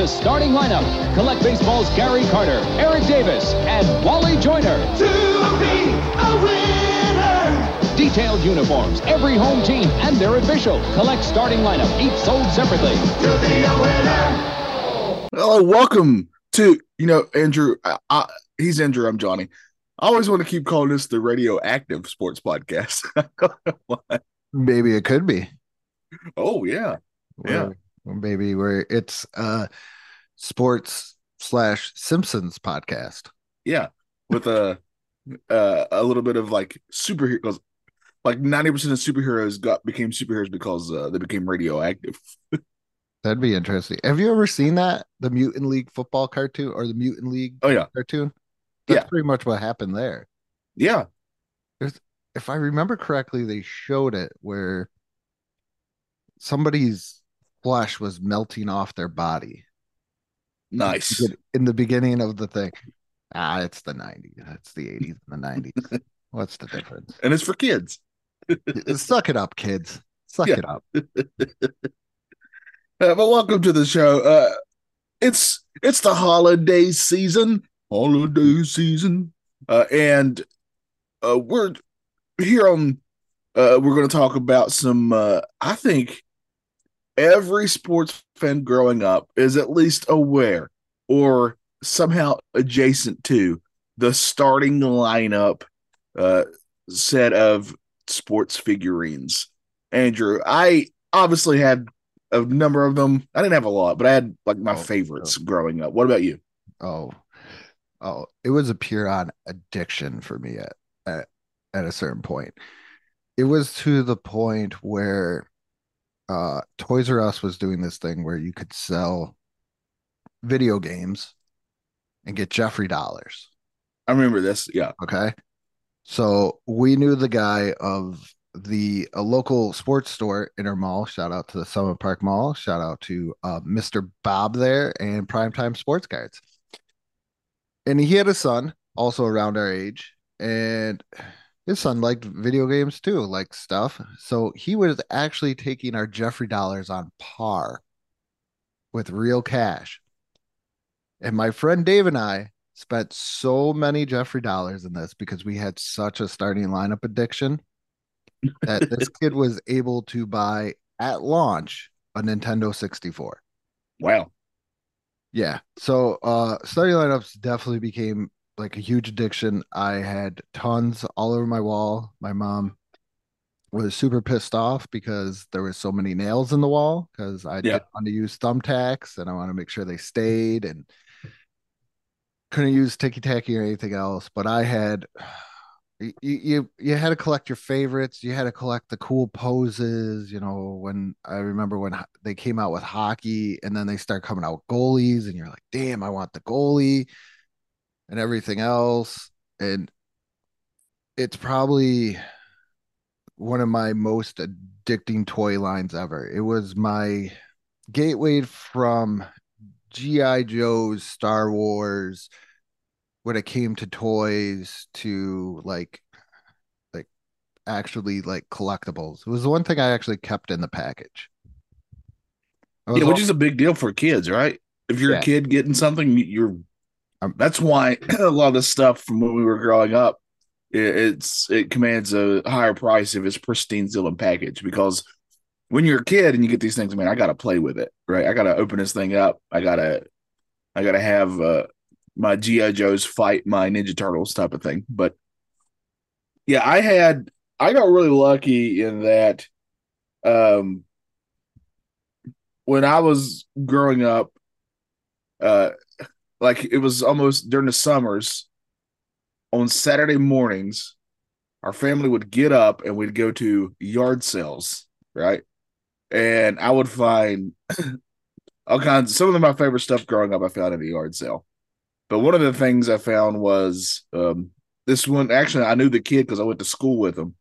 To starting lineup. Collect baseball's Gary Carter, Eric Davis, and Wally Joyner. To be a winner. Detailed uniforms, every home team, and their official. Collect starting lineup, each sold separately. To be a winner. Hello, welcome to you know Andrew. I, I, he's Andrew. I'm Johnny. I always want to keep calling this the radioactive sports podcast. Maybe it could be. oh yeah, Yeah. Maybe where it's uh sports slash Simpsons podcast. yeah, with a uh, a little bit of like superheroes. Like ninety percent of superheroes got became superheroes because uh, they became radioactive. That'd be interesting. Have you ever seen that? The Mutant League football cartoon or the Mutant League Oh yeah, cartoon? That's Yeah. pretty much what happened there. yeah, If I remember correctly, they showed it where somebody's flesh was melting off their body. nice. in the beginning of the thing. Ah, it's the 90s. It's the 80s and the 90s. What's the difference? And it's for kids. Suck it up, kids. Suck Yeah. it up. Uh, but welcome to the show. Uh, it's it's the holiday season, holiday season, uh, and uh, we're here on. Uh, we're going to talk about some. Uh, I think every sports fan growing up is at least aware or somehow adjacent to the starting lineup uh, set of sports figurines. Andrew, I obviously had a number of them. I didn't have a lot, but I had like my Oh, favorites growing up. What about you? Oh, oh, it was a pure on addiction for me at, at at a certain point. It was to the point where uh Toys R Us was doing this thing where you could sell video games and get Geoffrey dollars. I remember this. Yeah. Okay. So we knew the guy of the a local sports store in our mall. Shout out to the Summit Park Mall. Shout out to uh, Mr. Bob there and Primetime Sports Guides. And he had a son, also around our age, and his son liked video games too, like stuff. So he was actually taking our Geoffrey dollars on par with real cash. And my friend Dave and I spent so many Geoffrey dollars in this because we had such a starting lineup addiction that this kid was able to buy at launch a Nintendo 64. Wow. Yeah. So uh starting lineups definitely became like a huge addiction. I had tons all over my wall. My mom was super pissed off because there was so many nails in the wall because I Yeah. didn't want to use thumbtacks and I want to make sure they stayed and couldn't use ticky tacky or anything else. But I had you, you you had to collect your favorites. You had to collect the cool poses. You know, when I remember when they came out with hockey, and then they start coming out with goalies, and you're like, "Damn, I want the goalie," and everything else. And it's probably one of my most addicting toy lines ever. It was my gateway from GI Joe's Star Wars when it came to toys to like like actually like collectibles. It was the one thing I actually kept in the package. Yeah, which is a big deal for kids, right? If you're Yeah. a kid getting something, you're. Um, That's why a lot of the stuff from when we were growing up, it, it's it commands a higher price if it's pristine in package because when you're a kid and you get these things, man, I gotta play with it, right? I gotta open this thing up. I gotta, I gotta have uh, my GI Joes fight my Ninja Turtles type of thing. But yeah, I had I got really lucky in that. Um, when I was growing up, uh, like it was almost during the summers on Saturday mornings, our family would get up and we'd go to yard sales, right? And I would find all kinds. Some of my favorite stuff growing up, I found at a yard sale. But one of the things I found was um, this one. Actually, I knew the kid because I went to school with him,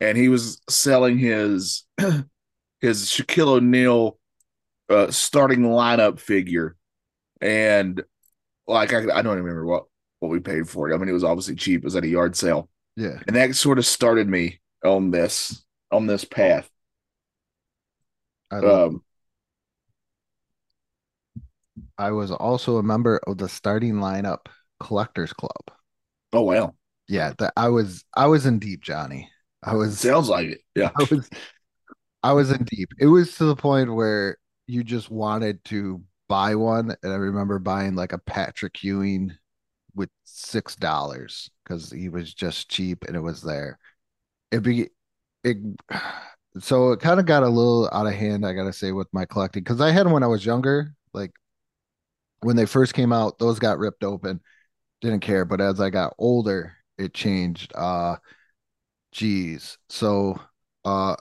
and he was selling his his Shaquille O'Neal uh, starting lineup figure, and like I, I don't remember what what we paid for it. I mean, it was obviously cheap. It was at a yard sale, Yeah. and that sort of started me on this on this path. I, Um, I was also a member of the starting lineup collectors club. oh wow, Yeah, that I was I was in deep, Johnny. I was sounds like it. Yeah, I was I was in deep. It was to the point where you just wanted to buy one, and I remember buying like a Patrick Ewing with six dollars because he was just cheap and it was there. It be it so it kind of got a little out of hand, I gotta say, with my collecting because I had them when I was younger, like when they first came out, those got ripped open. Didn't care, but as I got older, it changed. Uh geez. So uh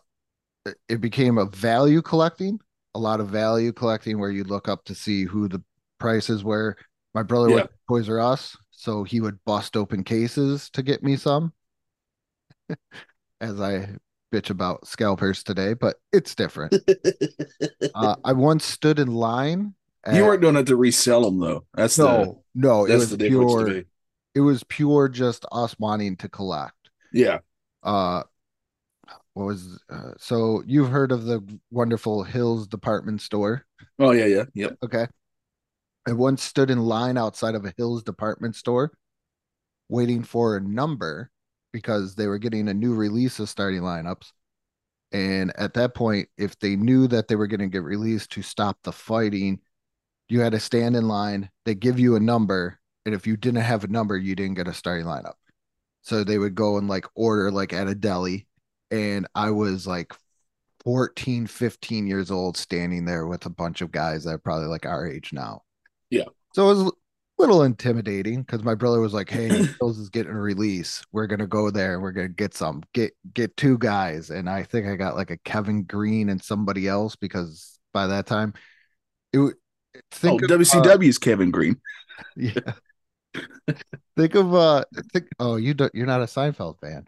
it- it became a value collecting, a lot of value collecting where you look up to see who the prices were. My brother Yeah. went Toys R Us, so he would bust open cases to get me some. As I bitch about scalpers today, but it's different. uh, I once stood in line. you weren't doing it to resell them though. That's the no, no, it was the pure. It was pure just us wanting to collect. Yeah, uh what was uh, so you've heard of the wonderful Hills department store? Oh yeah, yeah, yep. okay. I once stood in line outside of a Hills department store waiting for a number because they were getting a new release of starting lineups. And at that point if they knew that they were going to get released to stop the fighting you had to stand in line they give you a number and if you didn't have a number you didn't get a starting lineup. So they would go and like order like at a deli and i was like 14 15 years old standing there with a bunch of guys that are probably like our age now Yeah. so it was a little intimidating because my brother was like hey Hills is getting a release we're gonna go there and we're gonna get some get get two guys and i think i got like a kevin greene and somebody else because by that time it would Oh, think of, uh, Kevin Greene. yeah. think of uh think oh you don't you're not a Seinfeld fan.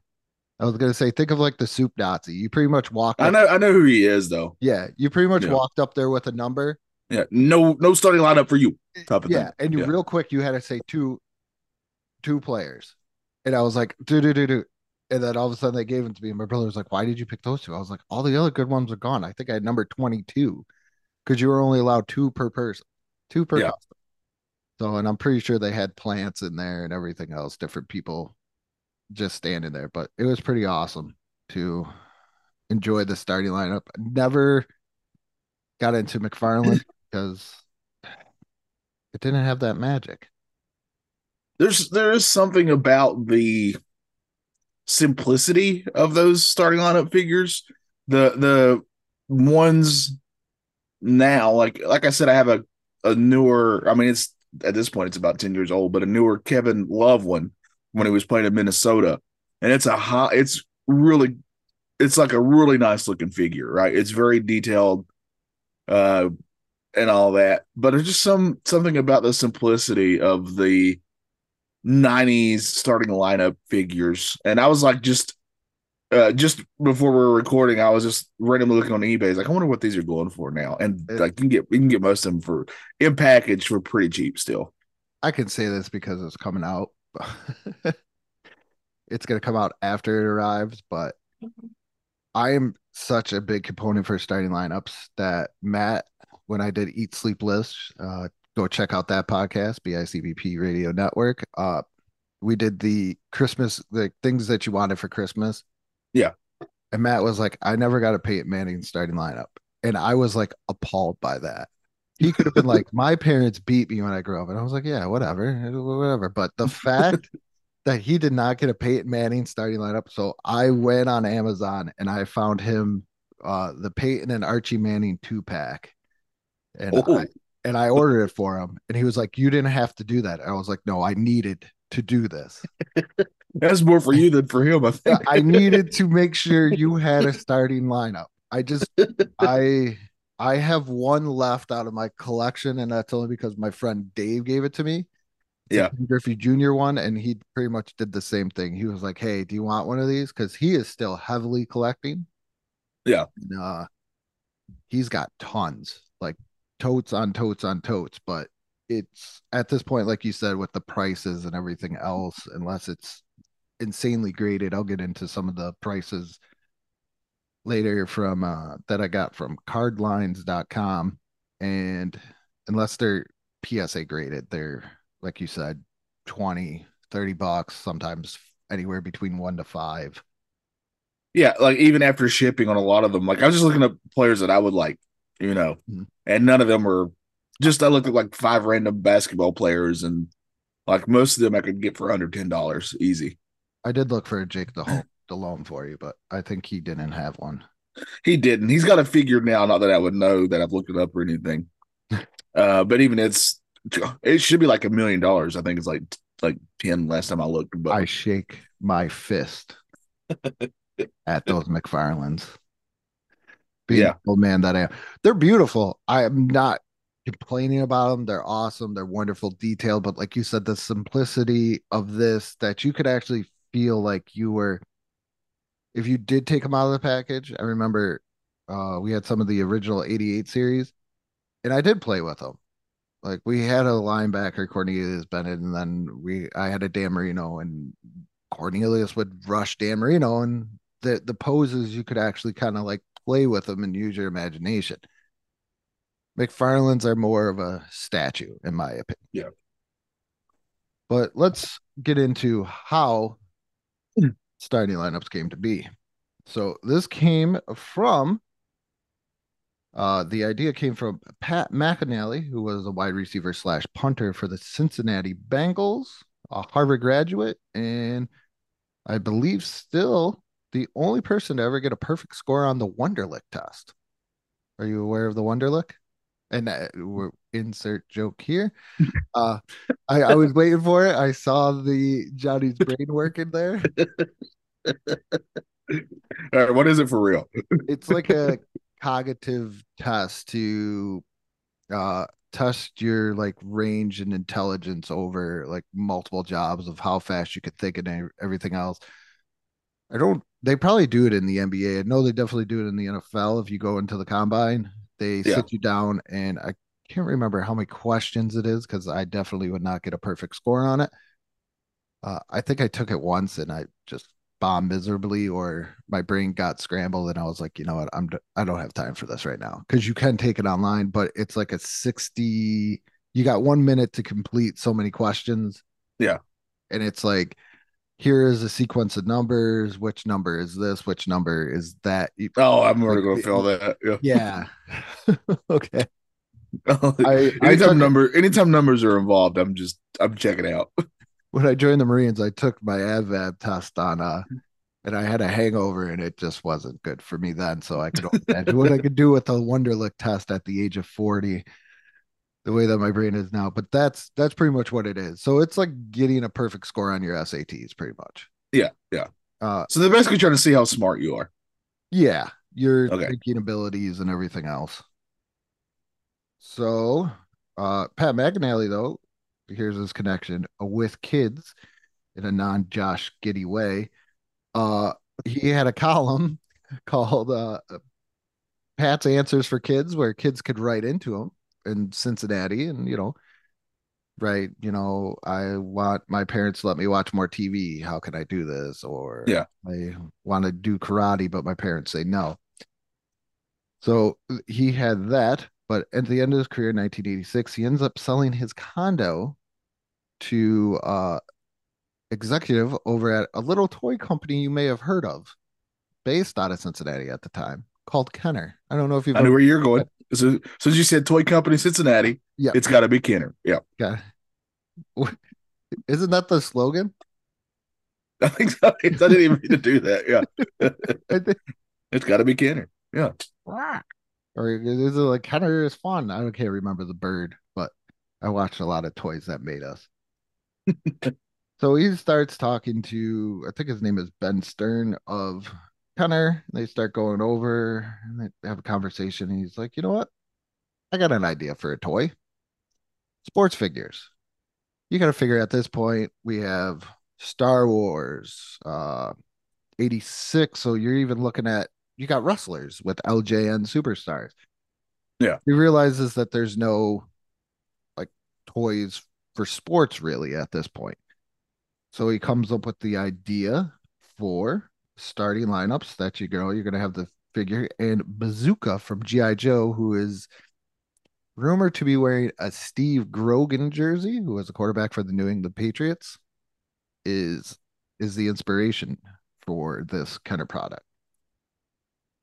I was gonna say think of like the soup Nazi. You pretty much walked I up, know, I know who he is though. yeah, you pretty much Yeah. walked up there with a number. Yeah, no, no starting lineup for you. Type of Yeah, thing. and you Yeah. real quick you had to say two two players. And I was like, do do do do. And then all of a sudden they gave them to me. And my brother was like, Why did you pick those two? I was like, All the other good ones are gone. I think I had number 22 because you were only allowed two per person, two per Yeah. custom. So, and I'm pretty sure they had plants in there and everything else, different people just standing there. But it was pretty awesome to enjoy the starting lineup. Never got into McFarland because it didn't have that magic. There's there is something about the simplicity of those starting lineup figures. The the ones now, like like I said, I have a a newer. I mean, it's at this point it's about ten years old, but a newer Kevin Love one when he was playing in Minnesota, and it's a high. It's really, it's like a really nice looking figure, right? It's very detailed, uh, and all that. But there's just some something about the simplicity of the 90s starting lineup figures. And I was like, just uh just before we were recording, I was just randomly looking on eBay. Like, I wonder what these are going for now. And like you can get you can get most of them for in package for pretty cheap still. I can say this because it's coming out. it's going to come out after it arrives, but I am such a big component for starting lineups that Matt, when I did Eat Sleep List, uh, go check out that podcast, BICBP Radio Network. Uh, we did the Christmas, the things that you wanted for Christmas. Yeah. And Matt was like, I never got a Peyton Manning starting lineup. And I was like appalled by that. He could have been like, my parents beat me when I grew up. And I was like, yeah, whatever, whatever. But the fact that he did not get a Peyton Manning starting lineup. So I went on Amazon and I found him uh the Peyton and Archie Manning two pack. And Oh. I and I ordered it for him. And he was like, You didn't have to do that. And I was like, No, I needed to do this. That's more for you than for him, I think. I needed to make sure you had a starting lineup. I just I I have one left out of my collection, and that's only because my friend Dave gave it to me. It's Yeah. Griffey Jr. one, and he pretty much did the same thing. He was like, "Hey, do you want one of these?" Because he is still heavily collecting. Yeah. And, uh, he's got tons, like totes on totes on totes. But it's at this point, like you said, with the prices and everything else, unless it's insanely graded, I'll get into some of the prices later from uh that I got from cardlines.com and unless they're PSA graded they're like you said 20 30 bucks sometimes anywhere between 1 to 5 Yeah, like even after shipping on a lot of them, like I was just looking at players that I would like, you know, Mhm. and none of them were just I looked at like five random basketball players and like most of them I could get for under ten dollars easy. I did look for Jake the Home loan for you but I think he didn't have one He didn't. He's got a figure now, not that I would know that I've looked it up or anything. uh, but even it's it should be like a million dollars. I think it's like like ten last time I looked. But I shake my fist at those McFarlands. Yeah. old man that I am. They're beautiful. I am not complaining about them. They're awesome. They're wonderful, detail. But like you said, the simplicity of this that you could actually feel like you were, if you did take them out of the package. I remember uh, we had some of the original 88 series, and I did play with them. Like we had a linebacker, Cornelius Bennett, and then we I had a Dan Marino, and Cornelius would rush Dan Marino, and the the poses you could actually kind of like play with them and use your imagination. McFarland's are more of a statue, in my opinion. Yeah. But let's get into how starting lineups came to be. So this came from uh, the idea came from Pat McInally, who was a wide receiver slash punter for the Cincinnati Bengals, a Harvard graduate, and I believe still the only person to ever get a perfect score on the Wonderlic test. Are you aware of the Wonderlic? And uh, we're insert joke here. Uh, I, I was waiting for it. I saw the Johnny's brain working there. all right, what is it for real? it's like a cognitive test to uh test your like range and intelligence over like multiple jobs of how fast you could think and everything else. I don't they probably do it in the NBA. I know they definitely do it in the NFL if you go into the combine. They Yeah. sit you down and I can't remember how many questions it is because I definitely would not get a perfect score on it. Uh, I think I took it once and I just bombed miserably, or my brain got scrambled, and I was like, you know what, I'm d- I don't have time for this right now because you can take it online, but it's like a sixty. You got one minute to complete so many questions. Yeah. and it's like here is a sequence of numbers. Which number is this? Which number is that? Oh, I'm going to fail that. Yeah. Yeah. okay. I- I anytime it- number, anytime numbers are involved, I'm just I'm checking out. when I joined the Marines, I took my ASVAB test on uh and I had a hangover and it just wasn't good for me then. So I could what I could do with the Wonderlic test at the age of 40, the way that my brain is now. But that's that's pretty much what it is. So it's like getting a perfect score on your SATs, pretty much. Yeah, yeah. Uh So they're basically trying to see how smart you are. yeah, your Okay. thinking abilities and everything else. So uh Pat McInally though, here's his connection uh, with kids in a non-Josh Giddey way. Uh he had a column called uh Pat's Answers for Kids where kids could write into him in Cincinnati and you know right you know I want my parents to let me watch more TV how can I do this? Or Yeah. I want to do karate but my parents say no. So he had that but at the end of his career in 1986 he ends up selling his condo to uh executive over at a little toy company you may have heard of based out of Cincinnati at the time called Kenner. I don't know if you've I know where you're going. So, so as you said, toy company Cincinnati. Yeah. it's got to be Kenner. Yeah, Okay. Isn't that the slogan? I think so. I didn't even mean to do that. Yeah, think, it's got to be Kenner. Yeah, or is it like Kenner is fun? I don't can't remember the bird, but I watched a lot of toys that made us. so he starts talking to I think his name is Ben Stern of Kenner. They start going over and they have a conversation. And he's like, you know what? I got an idea for a toy. Sports figures. You got to figure at this point, we have Star Wars, uh, 86. So you're even looking at, you got wrestlers with LJN superstars. Yeah. He realizes that there's no like toys for sports really at this point. So he comes up with the idea for starting lineups that you go, you're going to have the figure and Bazooka from G.I. Joe, who is rumored to be wearing a Steve Grogan jersey, who was a quarterback for the New England Patriots, is is the inspiration for this kind of product.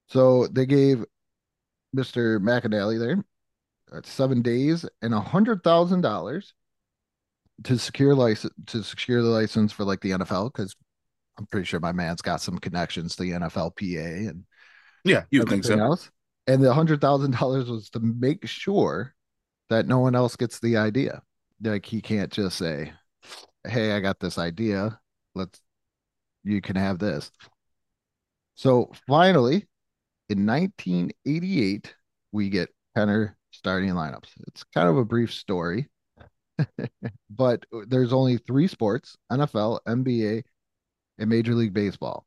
So they gave Mr. McInally there uh, seven days and a hundred thousand dollars to secure license to secure the license for like the NFL because I'm pretty sure my man's got some connections to the NFLPA and Yeah, you think so. else. And the hundred thousand dollars was to make sure that no one else gets the idea. Like he can't just say, "Hey, I got this idea. Let's you can have this." So finally, in 1988, we get Kenner starting lineups. It's kind of a brief story, but there's only three sports: NFL, NBA, and Major League Baseball.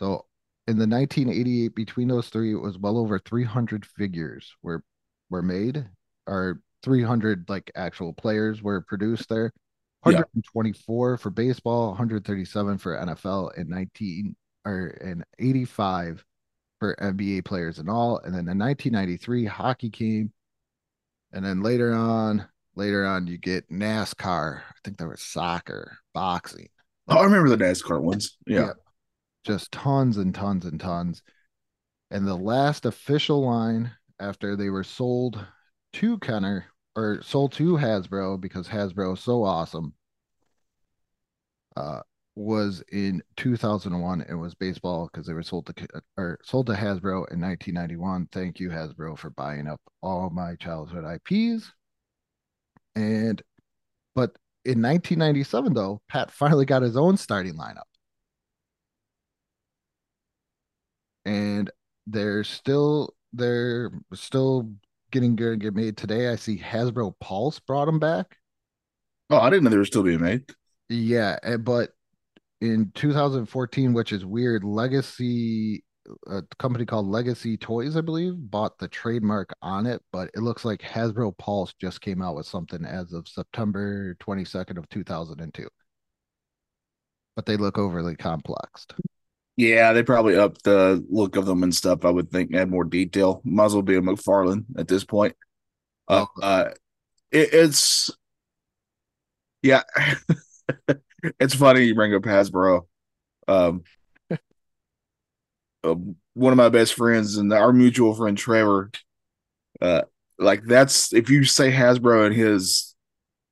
So in the 1988, between those three, it was well over 300 figures were were made, or 300 like actual players were produced there. Yeah. 124 for baseball, 137 for NFL, and 19 or and 85 for NBA players and all. And then in 1993, hockey came, and then later on, later on, you get NASCAR. I think there was soccer, boxing Oh, I remember the NASCAR ones. Yeah. Yeah. just tons and tons and tons. And the last official line after they were sold to Kenner or sold to Hasbro because Hasbro is so awesome uh, was in 2001. It was baseball because they were sold to or sold to Hasbro in 1991. Thank you, Hasbro, for buying up all my childhood IPs. And but in 1997, though, Pat finally got his own starting lineup. and they're still they're still getting good get made today. I see Hasbro Pulse brought them back. Oh, I didn't know they were still being made. Yeah, eh, but in 2014, which is weird, Legacy a company called Legacy Toys, I believe, bought the trademark on it, but it looks like Hasbro Pulse just came out with something as of September 22nd of 2002. But they look overly complexed. Yeah, they probably upped the look of them and stuff. I would think add more detail. Might as well be a McFarlane at this point. Uh, Oh. uh it, it's yeah, it's funny you bring up Hasbro. Um, uh, one of my best friends and our mutual friend Trevor. Uh, like that's if you say Hasbro and his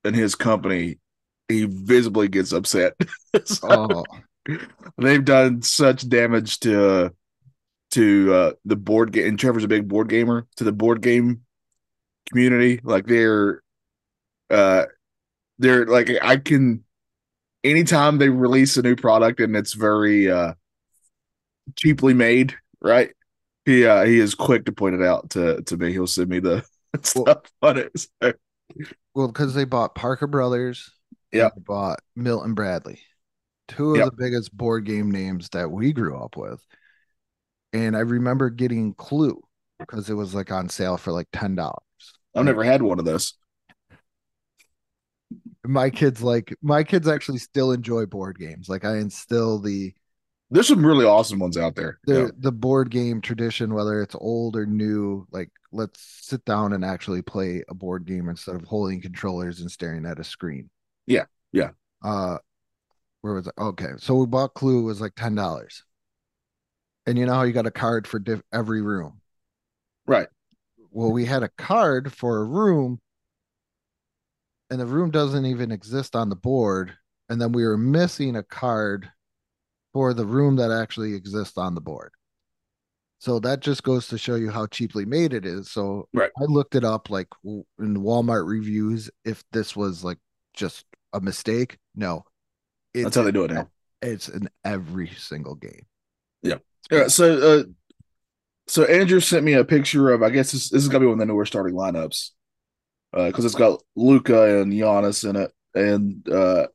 and his company, he visibly gets upset. So- Oh, they've done such damage to to uh the board game and Trevor's a big board gamer to the board game community like they're uh they're like I can anytime they release a new product and it's very uh cheaply made right he uh he is quick to point it out to to me he'll send me the stuff on it So, well, because they bought Parker Brothers. Yeah. bought Milton Bradley, two of Yep. the biggest board game names that we grew up with. And I remember getting Clue because it was like on sale for like ten dollars. I've never had one of those My kids like my kids actually still enjoy board games. Like I instill the there's some really awesome ones out there the Yeah. the board game tradition, whether it's old or new. Like let's sit down and actually play a board game instead of holding controllers and staring at a screen. Yeah, yeah. Uh, where was it? Okay, so we bought Clue it was like ten dollars, and you know how you got a card for diff- every room. right Well, we had a card for a room, and the room doesn't even exist on the board. And then we were missing a card for the room that actually exists on the board. So that just goes to show you how cheaply made it is. So Right. I looked it up like in Walmart reviews if this was like just a mistake. No, that's how they do it now It's in every single game. Yeah. Yeah, so uh, so Andrew sent me a picture of I guess this, this is gonna be one of the newer starting lineups. because it's got Luka and Giannis in it and uh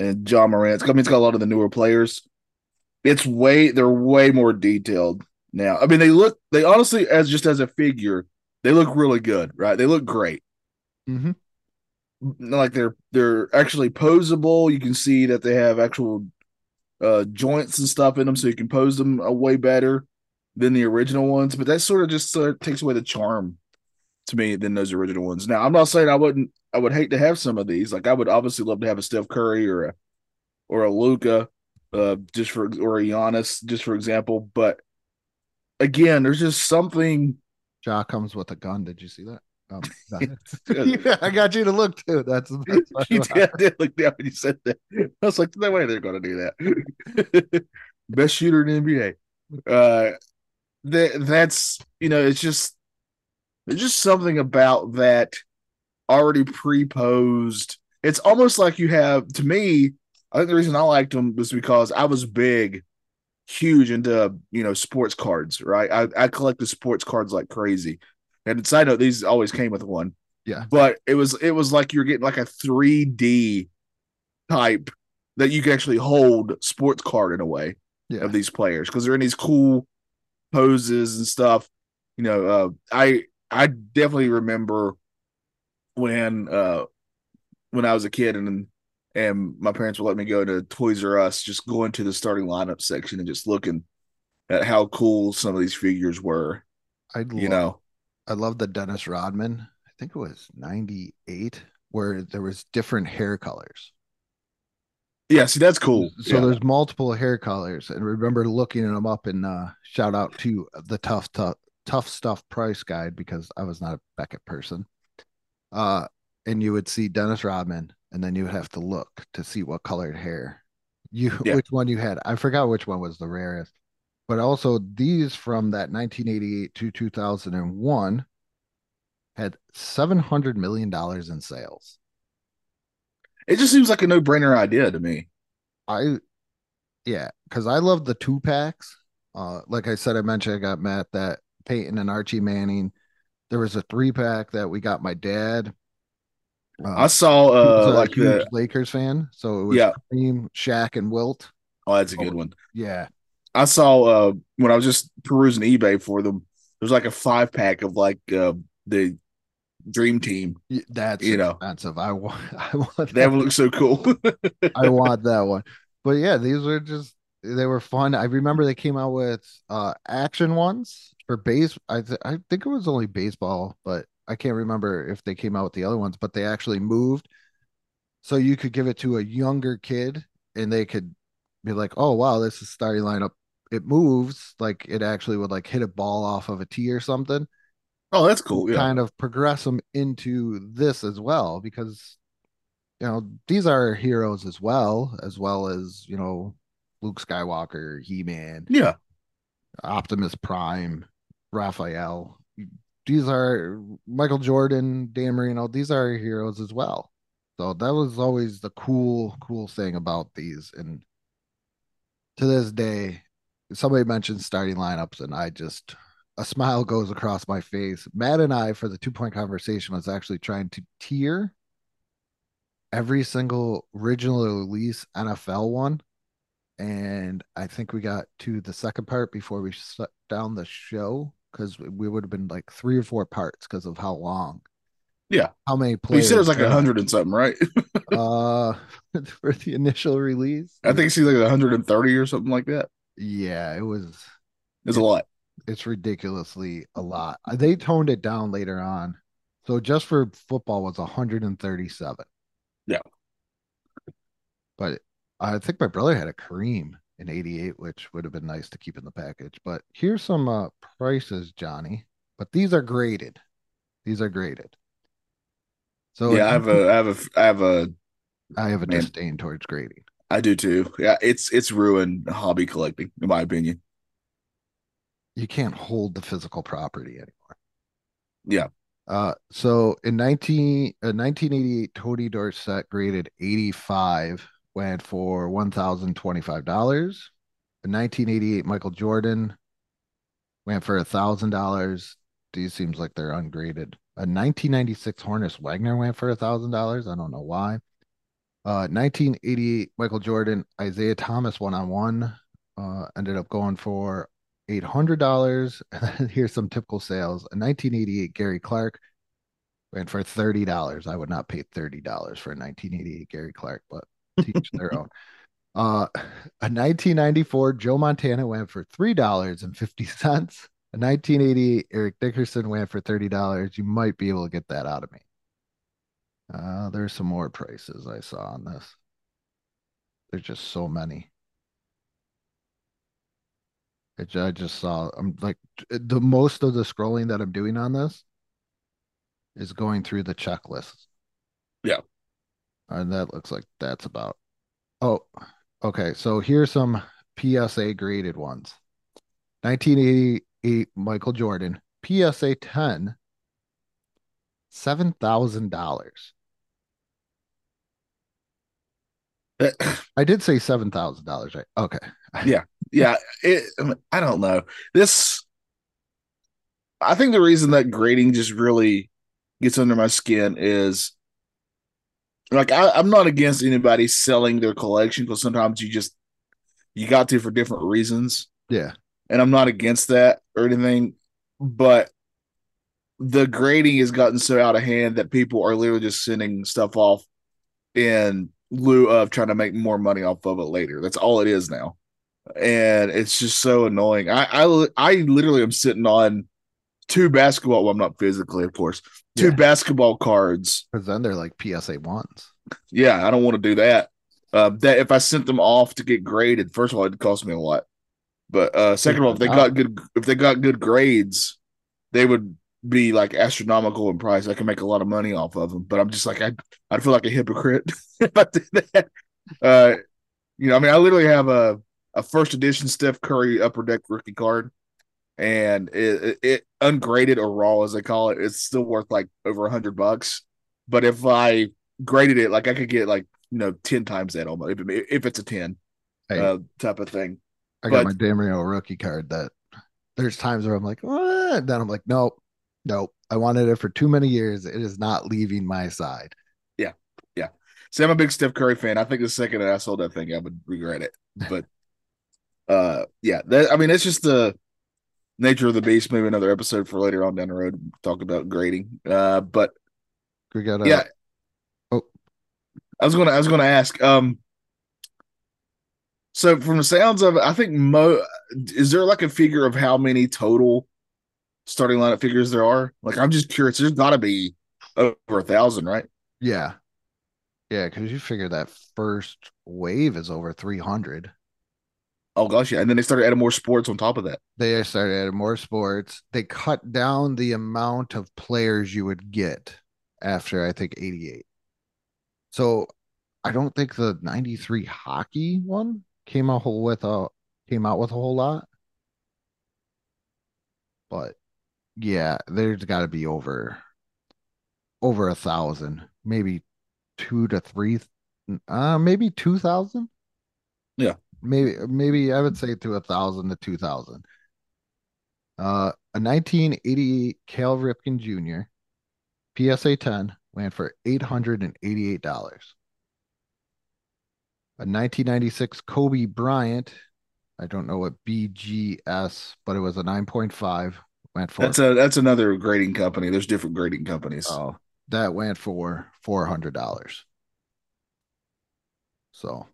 and Ja Morant. It's, I mean, it's got a lot of the newer players. It's way they're way more detailed now. I mean, they look they honestly as just as a figure, they look really good, right? They look great. Mm-hmm. Like they're they're actually posable. You can see that they have actual uh joints and stuff in them, so you can pose them uh, way better than the original ones. But that sort of just uh, takes away the charm to me than those original ones. Now, I'm not saying I wouldn't. I would hate to have some of these. Like I would obviously love to have a Steph Curry or a or a Luka, uh, just for or a Giannis, just for example. But again, there's just something. Ja comes with a gun. Did you see that? Um, yeah, I got you to look too. That's the best you did, I did look down when you said that. I was like, no way they're going to do that. Best shooter in the NBA. Uh, that that's you know, it's just there's just something about that already pre-posed. It's almost like you have to me. I think the reason I liked them was because I was big, huge into you know sports cards. Right, I I collected sports cards like crazy. And side note, these always came with one Yeah. but it was it was like you're getting like a 3D type that you can actually hold sports card in a way Yeah. of these players because they're in these cool poses and stuff. You know, uh, I I definitely remember when uh when I was a kid and and my parents would let me go to Toys R Us, just going to the starting lineup section and just looking at how cool some of these figures were. I You know, I love the Dennis Rodman. I think it was 98 where there was different hair colors. yeah. See, that's cool. So Yeah. there's multiple hair colors and remember looking them up and uh shout out to the tough tough Tuff Stuff price guide because I was not a Beckett person. Uh and you would see Dennis Rodman and then you would have to look to see what colored hair you Yeah. which one you had. I forgot which one was the rarest. But also these from that 1988 to 2001 had 700 million dollars in sales. It just seems like a no brainer idea to me. I yeah, because I love the two packs. Uh, like I said, I mentioned I got Matt that Peyton and Archie Manning. There was a three pack that we got my dad. Uh, I saw uh a like huge the Lakers fan, so it was Yeah. Kareem, Shaq, and Wilt. oh that's a good one. Yeah, I saw uh when I was just perusing eBay for them. There's like a five pack of like uh the Dream Team. that's You know. expensive. I want, I want That one looks so cool. I want that one. But yeah, these were just they were fun. I remember they came out with uh action ones for base. I th- I think it was only baseball, but I can't remember if they came out with the other ones, but they actually moved. So you could give it to a younger kid and they could be like, "Oh wow, this is starting lineup. It moves like it actually would like hit a ball off of a tee or something." oh, that's cool. Yeah. kind of progress them into this as well because you know these are heroes as well as well as you know luke skywalker he-man Yeah. optimus prime raphael. These are michael jordan dan marino these are heroes as well. So that was always the cool cool thing about these. And to this day somebody mentioned starting lineups and i just a smile goes across my face. Matt and i for the two point conversation was actually trying to tier every single original release nfl one. And i think we got to the second part before we shut down the show because we would have been like three or four parts because of how long Yeah. how many You players said it was like a hundred and something, right? uh for the initial release I think it's like 130 or something like that. yeah it was It's a lot. it's ridiculously a lot Uh, they toned it down later on so just for football was 137 Yeah. but i think my brother had a Kareem in 88 which would have been nice to keep in the package but here's some uh prices johnny but these are graded these are graded so yeah, I have a, I have a, I have a, I have a Man. disdain towards grading I do too. Yeah, it's it's ruined hobby collecting, in my opinion. you can't hold the physical property anymore. Yeah. Uh, so in 19, uh, 1988, Tony Dorsett graded 85, went for $1,025. A 1988 Michael Jordan went for a thousand dollars. These seems like they're ungraded. A 1996 Honus Wagner went for a thousand dollars. I don't know why. Uh, 1988 Michael Jordan Isiah Thomas one on one uh, ended up going for eight hundred dollars. Here's some typical sales. A 1988 Gary Clark went for thirty dollars. I would not pay thirty dollars for a 1988 Gary Clark, but teach their own. Uh, a 1994 Joe Montana went for three dollars and fifty cents. A 1988 Eric Dickerson went for thirty dollars. You might be able to get that out of me. Uh, there's some more prices I saw on this. There's just so many. I just saw. I'm like the most of the scrolling that I'm doing on this is going through the checklist. Yeah. And that looks like that's about. Oh, okay. So here's some PSA graded ones. 1988 Michael Jordan, PSA 10, $7,000. I did say $7,000, right? Okay. yeah. Yeah. It, I don't know. This, I think the reason that grading just really gets under my skin is like I, I'm not against anybody selling their collection because sometimes you just you got to for different reasons. Yeah. And I'm not against that or anything, but the grading has gotten so out of hand that people are literally just sending stuff off in lieu of trying to make more money off of it later. That's all it is now. And it's just so annoying. I I, I literally am sitting on two basketball. Well, I'm not physically, of course. Two Yeah. basketball cards. Because then they're like PSA ones. Yeah, I don't want to do that. Uh, that if I sent them off to get graded, first of all, it'd cost me a lot. But uh, second of all, if they got good, if they got good grades, they would be like astronomical in price. I can make a lot of money off of them. But I'm just like I, I'd feel like a hypocrite if I did that. Uh, you know, I mean, I literally have a a first edition Steph Curry Upper Deck rookie card, and it, it, ungraded or raw as they call it, it's still worth like over a hundred bucks. But if I graded it, like I could get like you know ten times that almost if, if it's a ten Hey, uh, type of thing. I got but- my Damario rookie card that there's times where I'm like, what? Then I'm like, nope, nope. I wanted it for too many years. It is not leaving my side. Yeah yeah see, I'm a big Steph Curry fan. I think the second that I sold that thing, I would regret it. But uh, yeah, that I mean, it's just the nature of the beast. Maybe another episode for later on down the road. Talk about grading. Uh, but We got a yeah. Oh. I was gonna I was gonna ask. Um so from the sounds of it, I think Mo is there like a figure of how many total starting lineup figures there are? Like I'm just curious. There's gotta be over a thousand, right? yeah, yeah. Because you figure that first wave is over 300. Oh gosh, yeah. And then they started adding more sports on top of that. They started adding more sports. They cut down the amount of players you would get after I think 88. So I don't think the 93 hockey one came out whole with a came out with a whole lot. But yeah, there's got to be over over a thousand, maybe two to three, uh, maybe two thousand. Yeah. Maybe maybe I would say to a thousand to two thousand. Uh, a 1988 Cal Ripken Jr. PSA 10 went for $888. A 1996 Kobe Bryant, I don't know what BGS, but it was a 9.5, went for That's a that's another grading company. There's different grading companies. Oh, that went for four hundred dollars. So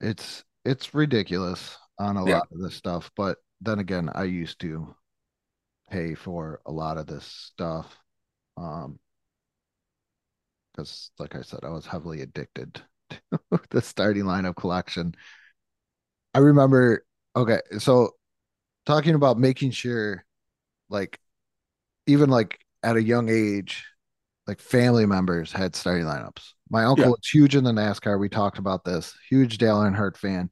it's it's ridiculous on a Yeah. lot of this stuff. But then again, I used to pay for a lot of this stuff. Um because like I said, I was heavily addicted to the starting lineup collection. I remember okay, so talking about making sure like even like at a young age, like family members had starting lineups. My uncle Yeah. was huge in the NASCAR. We talked about this. Huge Dale Earnhardt fan.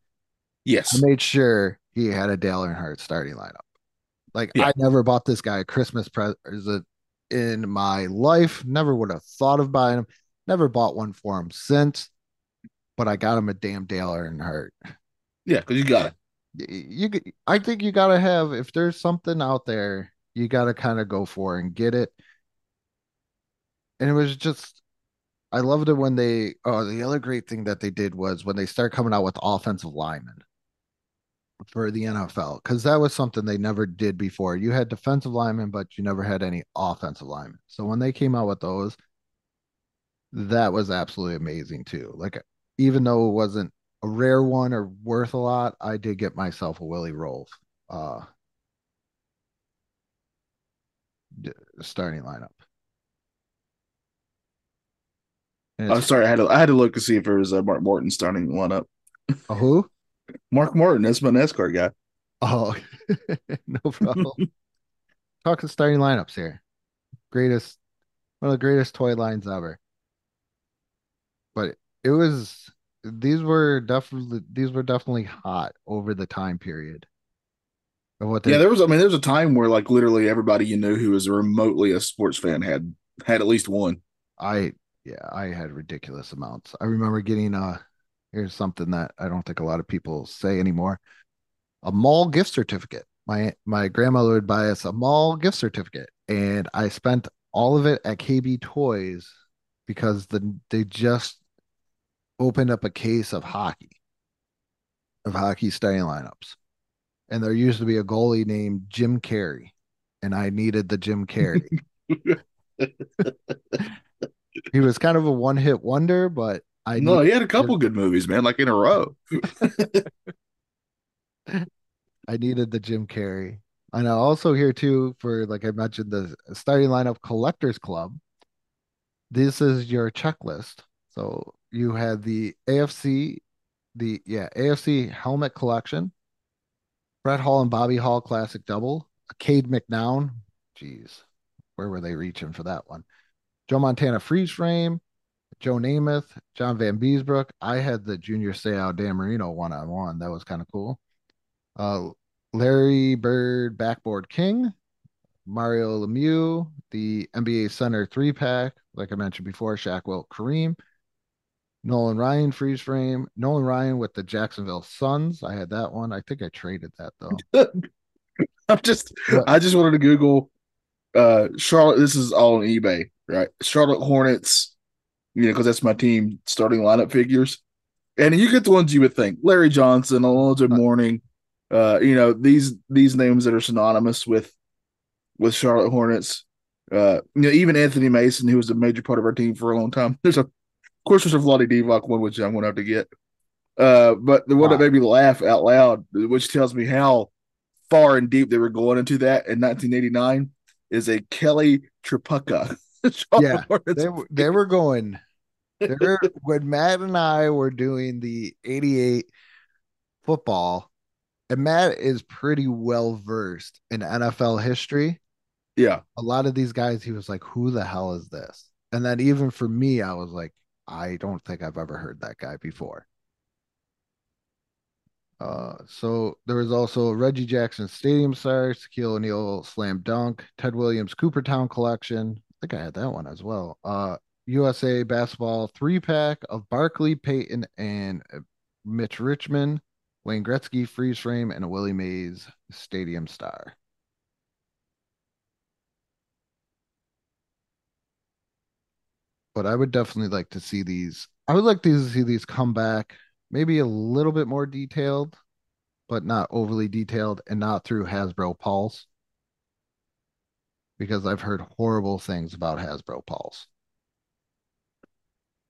yes. I made sure he had a Dale Earnhardt starting lineup. Like Yeah. I never bought this guy a Christmas present in my life. Never would have thought of buying him. Never bought one for him since. But I got him a damn Dale Earnhardt Yeah, because you got it. you I think you gotta have if there's something out there, you gotta kind of go for and get it. And it was just I loved it when they oh the other great thing that they did was when they started coming out with offensive linemen for the NFL because that was something they never did before. You had defensive linemen, but you never had any offensive linemen. So when they came out with those, that was absolutely amazing too. Like even though it wasn't a rare one or worth a lot, I did get myself a Willie Roaf uh starting lineup. And I'm sorry, I had to I had to look to see if there was a Mark Martin starting lineup. a who? Mark Martin, that's my NASCAR guy. Oh, no problem. Talking starting lineups here. Greatest, one of the greatest toy lines ever. But it was these were definitely these were definitely hot over the time period of what Yeah, there was I mean, there was a time where like literally everybody you knew who was remotely a sports fan had had at least one. I yeah, I had ridiculous amounts. I remember getting uh here's something that I don't think a lot of people say anymore. A mall gift certificate. My my grandmother would buy us a mall gift certificate and I spent all of it at KB Toys because the they just opened up a case of hockey of hockey starting lineups. And there used to be a goalie named Jim Carey and I needed the Jim Carey. he was kind of a one-hit wonder, but I no, he had a couple good movies, man, like in a row. I needed the Jim Carrey. And I also here too for like I mentioned the starting lineup collectors club. This is your checklist. So you had the AFC, the yeah, AFC helmet collection, Brett Hull and Bobby Hull classic double, Cade McNown. Jeez, where were they reaching for that one? Joe Montana freeze frame, Joe Namath, John Vanbiesbrouck. I had the Junior Seau Dan Marino one on one. That was kind of cool. Uh, Larry Bird backboard king, Mario Lemieux, the NBA center three pack, like I mentioned before, Shaq Wilt Kareem, Nolan Ryan freeze frame, Nolan Ryan with the Jacksonville Suns. I had that one. I think I traded that though. I'm just What? I just wanted to Google uh Charlotte. This is all on eBay, right? Charlotte Hornets, you know, because that's my team starting lineup figures. And you get the ones you would think. Larry Johnson, Alonzo Mourning, uh, you know, these these names that are synonymous with with Charlotte Hornets. Uh, you know, even Anthony Mason, who was a major part of our team for a long time. There's a of course there's a Vlade Divac one which I'm gonna have to get. Uh, but the one that made me laugh out loud, which tells me how far and deep they were going into that in 1989, is a Kelly Tripucka. Yeah, They were they were going when Matt and I were doing the 88 football, and Matt is pretty well versed in NFL history. yeah, a lot of these guys, he was like, "Who the hell is this?" And then even for me, I was like, "I don't think I've ever heard that guy before." Uh, so there was also Reggie Jackson Stadium Star, Shaquille O'Neal Slam Dunk, Ted Williams Cooperstown Collection. I think I had that one as well. Uh, USA Basketball three pack of Barkley, Payton, and uh, Mitch Richmond, Wayne Gretzky freeze frame, and a Willie Mays Stadium Star. but I would definitely like to see these. I would like to see these come back, maybe a little bit more detailed, but not overly detailed and not through Hasbro Pulse. Because I've heard horrible things about Hasbro Pulse.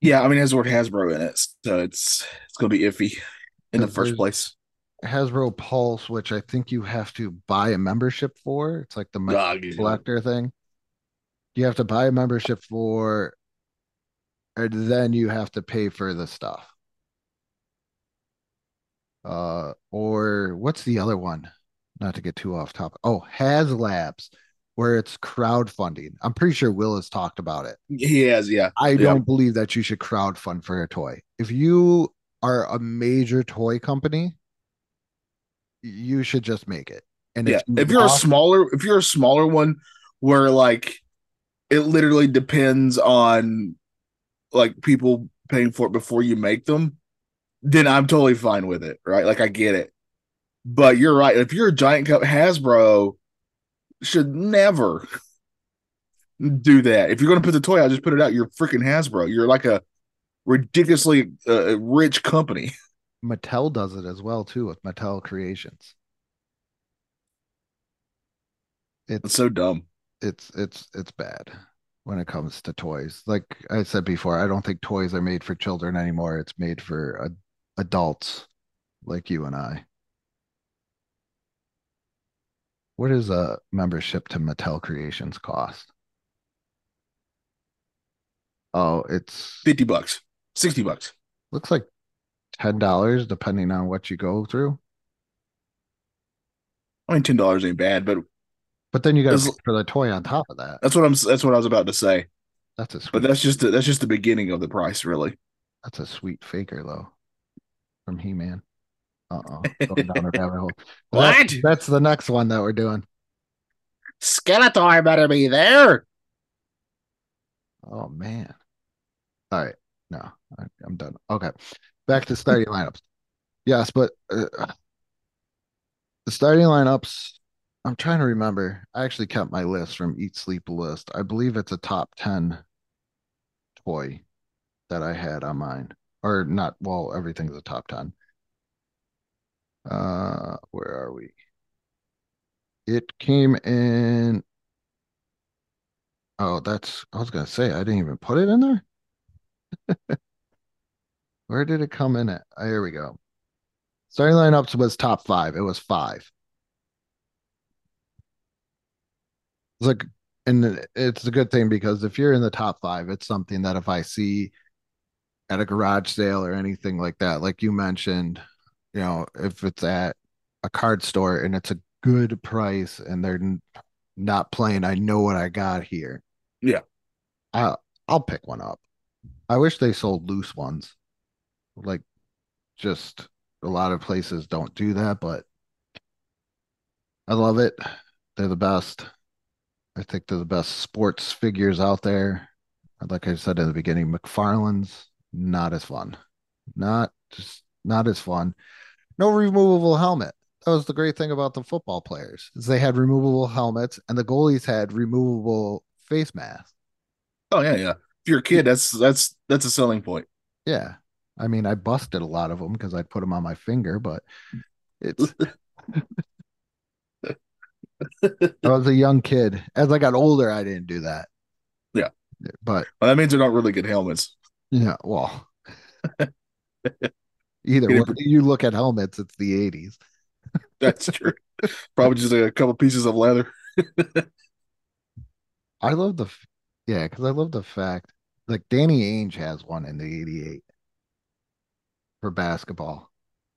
yeah. I mean, it has the word Hasbro in it, so it's it's gonna be iffy in the first place. Hasbro Pulse, which I think you have to buy a membership for. It's like the me- Dog, you know. collector thing. You have to buy a membership for, and then you have to pay for the stuff. Uh, or what's the other one? Not to get too off topic. Oh, HasLabs, where it's crowdfunding. I'm pretty sure Will has talked about it. He has, yeah. I Yeah. don't believe that you should crowdfund for a toy. If you are a major toy company, you should just make it. And yeah. If you're a smaller, if you're a smaller one, where like it literally depends on like people paying for it before you make them, then I'm totally fine with it, right? Like I get it. But you're right. If you're a giant cup, Hasbro should never do that. If you're going to put the toy out, just put it out. You're freaking Hasbro. You're like a ridiculously uh, rich company. Mattel does it as well too with Mattel Creations. It's It's so dumb. it's it's it's bad when it comes to toys. Like I said before, I don't think toys are made for children anymore. It's made for ad adults like you and I. What does a membership to Mattel Creations cost? Oh, it's 50 bucks, 60 bucks. looks like ten dollars depending on what you go through. I mean, $10 ain't bad, but But then you got to for the toy on top of that. that's what I'm that's what I was about to say. That's a sweet. But that's just the, that's just the beginning of the price, really. That's a sweet faker though, from He Man. Uh oh, going down a rabbit hole. That's, What? that's the next one that we're doing. Skeletor better be there. Oh man. All right, no, I, I'm done. Okay, back to starting lineups. Yes, but uh, the starting lineups. I'm trying to remember. I actually kept my list from Eat Sleep List. I believe it's a top ten toy that I had on mine, or not. Well, everything's a top ten. Uh, where are we? It came in. Oh, that's. I was gonna say I didn't even put it in there. Where did it come in at? Oh, here we go. Starting lineups was top five. It was five. It's like, and it's a good thing because if you're in the top five, it's something that if I see at a garage sale or anything like that, like you mentioned, you know, if it's at a card store and it's a good price and they're n- not playing, I know what I got here. Yeah. I'll I'll pick one up. I wish they sold loose ones. Like just a lot of places don't do that, but I love it. They're the best. I think they're the best sports figures out there. Like I said in the beginning, McFarlane's not as fun. Not just not as fun. No removable helmet. That was the great thing about the football players is they had removable helmets and the goalies had removable face masks. Oh yeah, yeah. If you're a kid, that's that's that's a selling point. Yeah. I mean, I busted a lot of them because I'd put them on my finger, but it's I was a young kid. As I got older, I didn't do that. Yeah. But Well, that means they're not really good helmets. yeah, well, either Get it way you look at helmets, it's the 80s. That's true. Probably just a couple pieces of leather. I love the, yeah, because I love the fact like Danny Ainge has one in the 88 for basketball.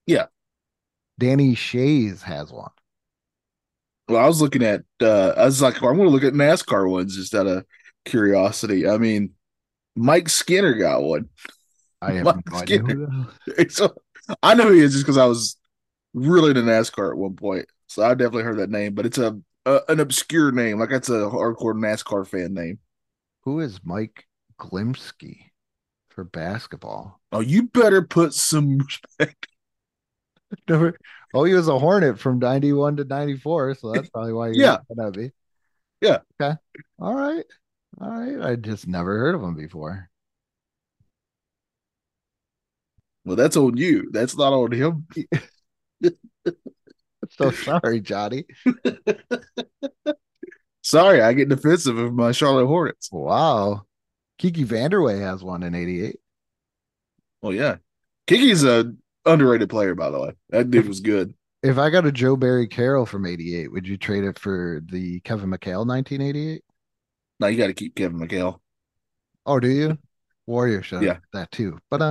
Yeah. Danny Schayes has one. Well, I was looking at uh I was like, I'm gonna look at NASCAR ones just out of curiosity. I mean, Mike Skinner got one. I have Mike no idea who So I know who he is just because I was really into NASCAR at one point. So I definitely heard that name, but it's a, a an obscure name. Like that's a hardcore NASCAR fan name. Who is Mike Gminski for basketball? Oh, you better put some respect. Never. Oh, he was a Hornet from 91 to 94, so that's probably why Yeah. looking at me. Yeah. Okay. All right. All right. I just never heard of him before. Well, that's on you. That's not on him. So sorry, Johnny. Sorry, I get defensive of my Charlotte Hornets. Wow. Kiki Vandeweghe has one in 88. Oh, yeah. Kiki's a underrated player, by the way. That dude was good. If I got a Joe Barry Carroll from 88, would you trade it for the Kevin McHale 1988? Now you got to keep Kevin McHale. Oh, do you? Warrior should Yeah. that too. But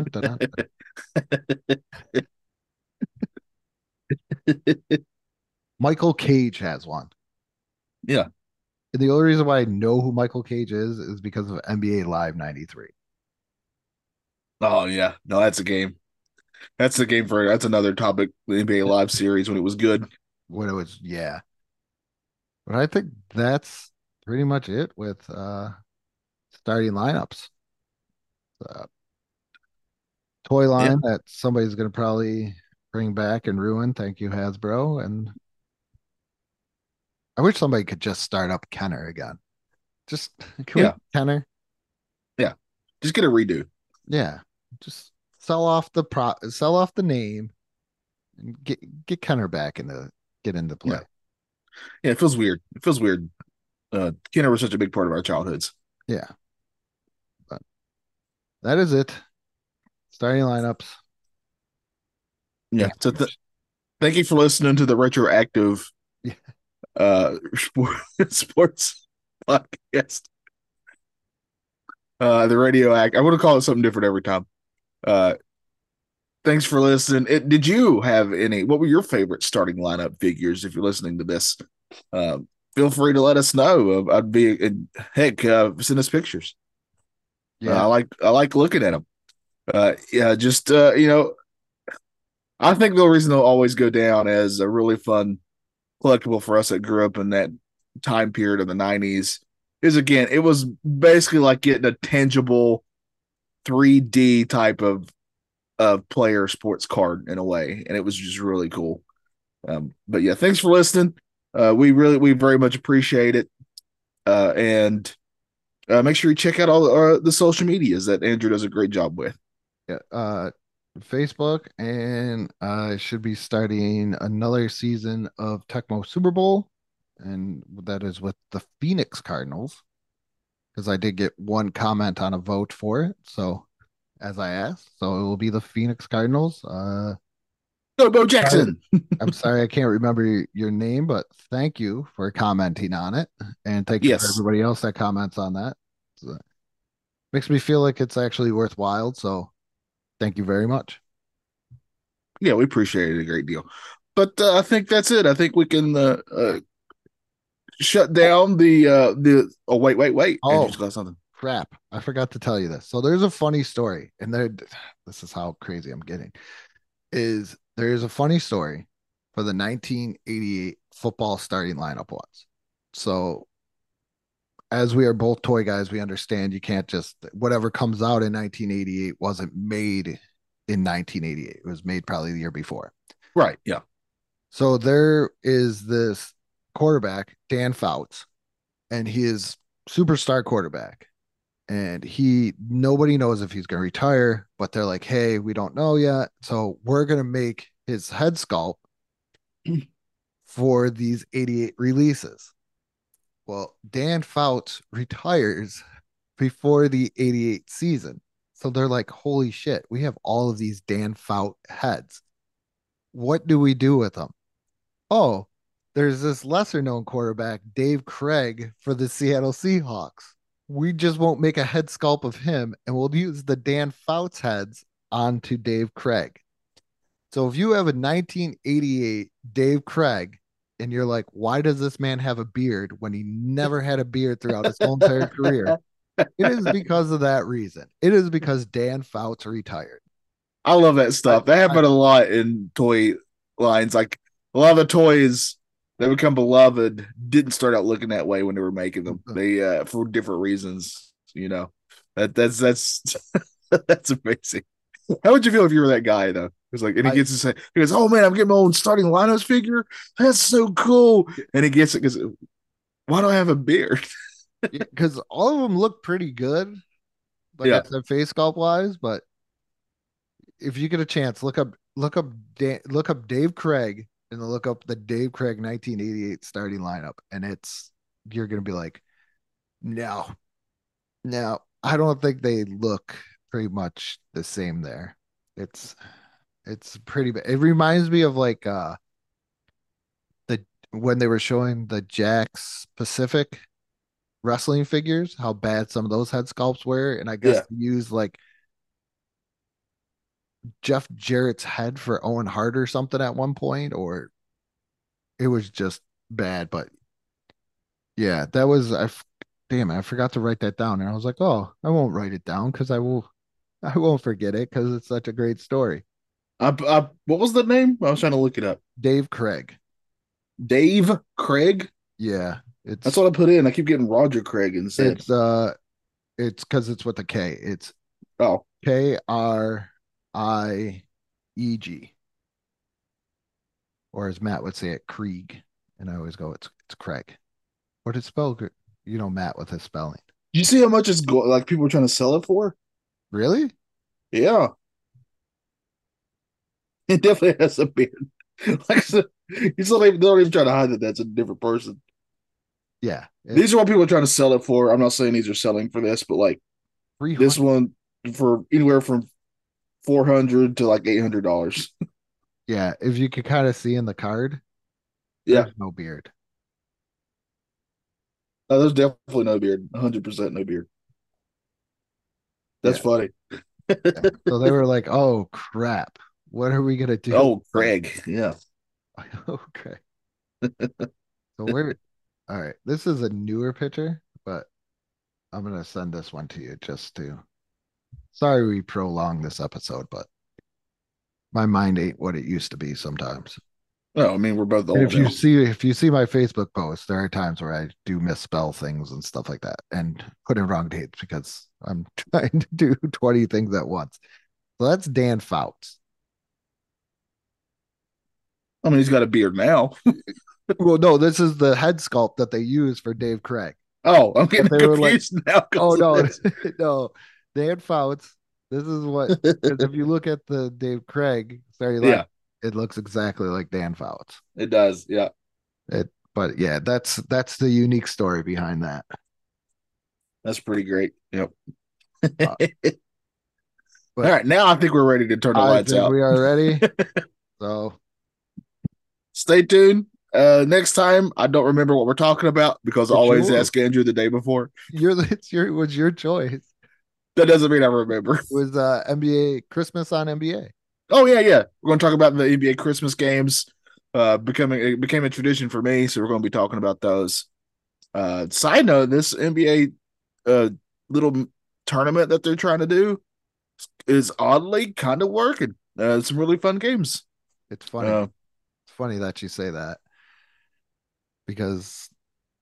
Michael Cage has one. Yeah. And the only reason why I know who Michael Cage is is because of NBA Live 93. Oh yeah, no, that's a game. That's a game for that's another topic. The NBA Live series when it was good. When it was, yeah. But I think that's pretty much it with uh starting lineups. Uh, toy line that somebody's going to probably bring back and ruin. Thank you, Hasbro. And I wish somebody could just start up Kenner again. Just Yeah. Kenner? Just get a redo. Yeah, just sell off the pro, sell off the name, and get get Kenner back into get into play. Yeah. Yeah, it feels weird. It feels weird. Uh Kenner was such a big part of our childhoods. Yeah. That is it. Starting lineups. Yeah. So th- thank you for listening to the retroactive Yeah. uh sport, sports podcast. Uh the radio act. I want to call it something different every time. Uh thanks for listening. It, did you have any what were your favorite starting lineup figures if you're listening to this? Um feel free to let us know. I'd be heck uh send us pictures. Uh, I like I like looking at them. Uh, yeah, just uh, you know, I think the reason they'll always go down as a really fun collectible for us that grew up in that time period of the '90s is again, it was basically like getting a tangible 3D type of of player sports card in a way, and it was just really cool. Um, but yeah, thanks for listening. Uh, we really we very much appreciate it. Uh, and uh, make sure you check out all uh, the social medias that Andrew does a great job with. Yeah, uh Facebook and I should be starting another season of Tecmo Super Bowl and that is with the Phoenix Cardinals because I did get one comment on a vote for it so as I asked so it will be the Phoenix Cardinals uh Go, Bo Jackson. I'm sorry I can't remember your name but thank you for commenting on it and thank you for everybody else that comments on that So, makes me feel like it's actually worthwhile so thank you very much Yeah, we appreciate it a great deal. But uh, I think that's it. I think we can uh, uh, shut down the uh, the. Oh wait, wait, wait! Oh. Got something. crap i forgot to tell you this so there's a funny story and there this is how crazy i'm getting is there is a funny story for the 1988 football starting lineup was so as we are both toy guys we understand you can't just whatever comes out in 1988 wasn't made in 1988 it was made probably the year before Right. Yeah. so there is this quarterback, Dan Fouts, and he is superstar quarterback. And he nobody knows if he's gonna retire, but they're like, hey, we don't know yet. So we're gonna make his head sculpt for these 88 releases. Well, Dan Fouts retires before the 88 season. So they're like, holy shit, we have all of these Dan Fout heads. What do we do with them? Oh, there's this lesser known quarterback, Dave Krieg, for the Seattle Seahawks. We just won't make a head sculpt of him and we'll use the Dan Fouts heads onto Dave Krieg. So if you have a 1988 Dave Krieg and you're like, why does this man have a beard when he never had a beard throughout his whole entire career? It is because of that reason. It is because Dan Fouts retired. I love that stuff. That happened a lot in toy lines. Like a lot of the toys that become beloved didn't start out looking that way when they were making them. They uh for different reasons, you know. That that's that's that's amazing. How would you feel if you were that guy though? It's like and he I- gets to say he goes, Oh man, I'm getting my own starting lineups figure. That's so cool. And he gets it because why do I have a beard? Because all of them look pretty good, like Yeah. I said, face sculpt wise. But if you get a chance, look up look up Dan, look up Dave Krieg and look up the Dave Krieg 1988 starting lineup, and it's you're gonna be like, no, no, I don't think they look pretty much the same there. It's it's pretty. It reminds me of like uh the when they were showing the Jakks Pacific wrestling figures, how bad some of those head sculpts were, and I guess Yeah. like Jeff Jarrett's head for Owen Hart or something at one point, or it was just bad. But yeah, that was I. Damn it, I forgot to write that down, and I was like, oh, I won't write it down because I will, I won't forget it because it's such a great story. I, I, what was the name? I was trying to look it up. Dave Krieg, Dave Krieg. yeah, it's That's what I put in. I keep getting Roger Craig instead. it's uh, it's because it's with a K. It's oh, K R I E G. Or as Matt would say it, Krieg. And I always go, it's it's Craig. What is spelled? You know, Matt with his spelling. You see how much it's go- like people are trying to sell it for? Really? Yeah. It definitely has a beard. Like I said, he's not even, they don't even try to hide that that's a different person. Yeah. These are what people are trying to sell it for. I'm not saying these are selling for this, but like this one for anywhere from four hundred to like eight hundred dollars. Yeah. If you could kind of see in the card, Yeah. no beard. No, there's definitely no beard. 100 percent no beard. That's Yeah. funny. So they were like, oh crap. What are we gonna do? Oh, Craig. Yeah. Oh, okay. So we're all right. This is a newer picture, but I'm gonna send this one to you just to. Sorry we prolonged this episode, but my mind ain't what it used to be sometimes. No, I mean we're both old if you now. see if you see my Facebook posts, there are times where I do misspell things and stuff like that and put in wrong dates because I'm trying to do 20 things at once. So that's Dan Fouts. I mean he's got a beard now. Well, no, this is the head sculpt that they use for Dave Krieg. Oh, I'm getting They were like- confused now. Oh no, no, Dan Fouts. This is what if you look at the Dave Krieg sorry, Yeah. it looks exactly like Dan Fouts. it does. Yeah. It but yeah, that's that's the unique story behind that. That's pretty great. Yep. Uh, All right, now I think we're ready to turn the I lights think out. we are ready. so Stay tuned. Uh, next time, I don't remember what we're talking about because I always yours. ask Andrew the day before. you're the- it's your it was your choice. That doesn't mean I remember. It was uh NBA Christmas on NBA. Oh yeah, yeah. We're going to talk about the NBA Christmas games. Uh, becoming it became a tradition for me, so we're going to be talking about those. Uh, side note: This NBA uh little tournament that they're trying to do is oddly kind of working. Uh, some really fun games. It's funny. Uh, It's funny that you say that because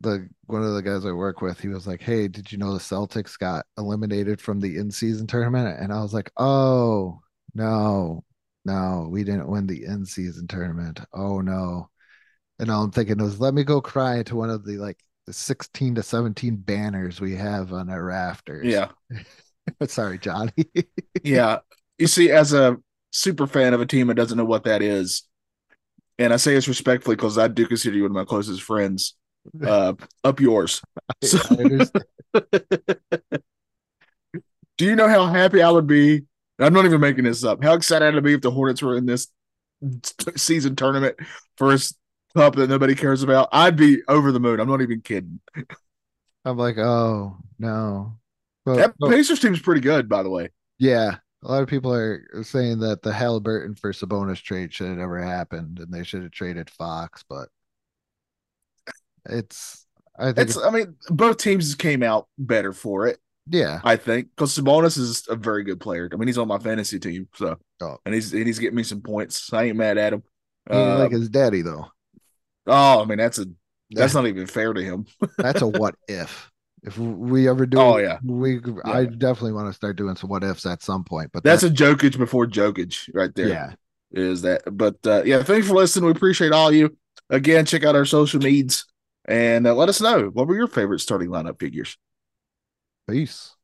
the one of the guys I work with, he was like, "Hey, did you know the Celtics got eliminated from the in-season tournament?" And I was like, "Oh no, no, we didn't win the in-season tournament. Oh no." And all I'm thinking was, let me go cry to one of the like the 16 to 17 banners we have on our rafters. yeah, Sorry, Johnny. yeah. You see, as a super fan of a team that doesn't know what that is, and I say this respectfully because I do consider you one of my closest friends. Uh, up yours. So- Do you know how happy I would be? I'm not even making this up. How excited I'd be if the Hornets were in this season tournament first cup that nobody cares about. I'd be over the moon. I'm not even kidding. I'm like, oh no. But, That but- Pacers team's pretty good, by the way. yeah, a lot of people are saying that the Halliburton for Sabonis trade should have never happened, and they should have traded Fox. But it's, I think, It's, it's, I mean, both teams came out better for it. yeah, I think because Sabonis is a very good player. I mean, he's on my fantasy team, so Oh. and he's and he's getting me some points. I ain't mad at him. Uh, like his daddy though. oh, I mean, that's a that's not even fair to him. That's a what if. If we ever do, Oh, yeah. we I definitely want to start doing some what ifs at some point. But That's that, a Jokic before Jokic right there. yeah, is that. But uh, yeah, thanks for listening. We appreciate all you. Again, check out our social medias and uh, let us know what were your favorite starting lineup figures. peace.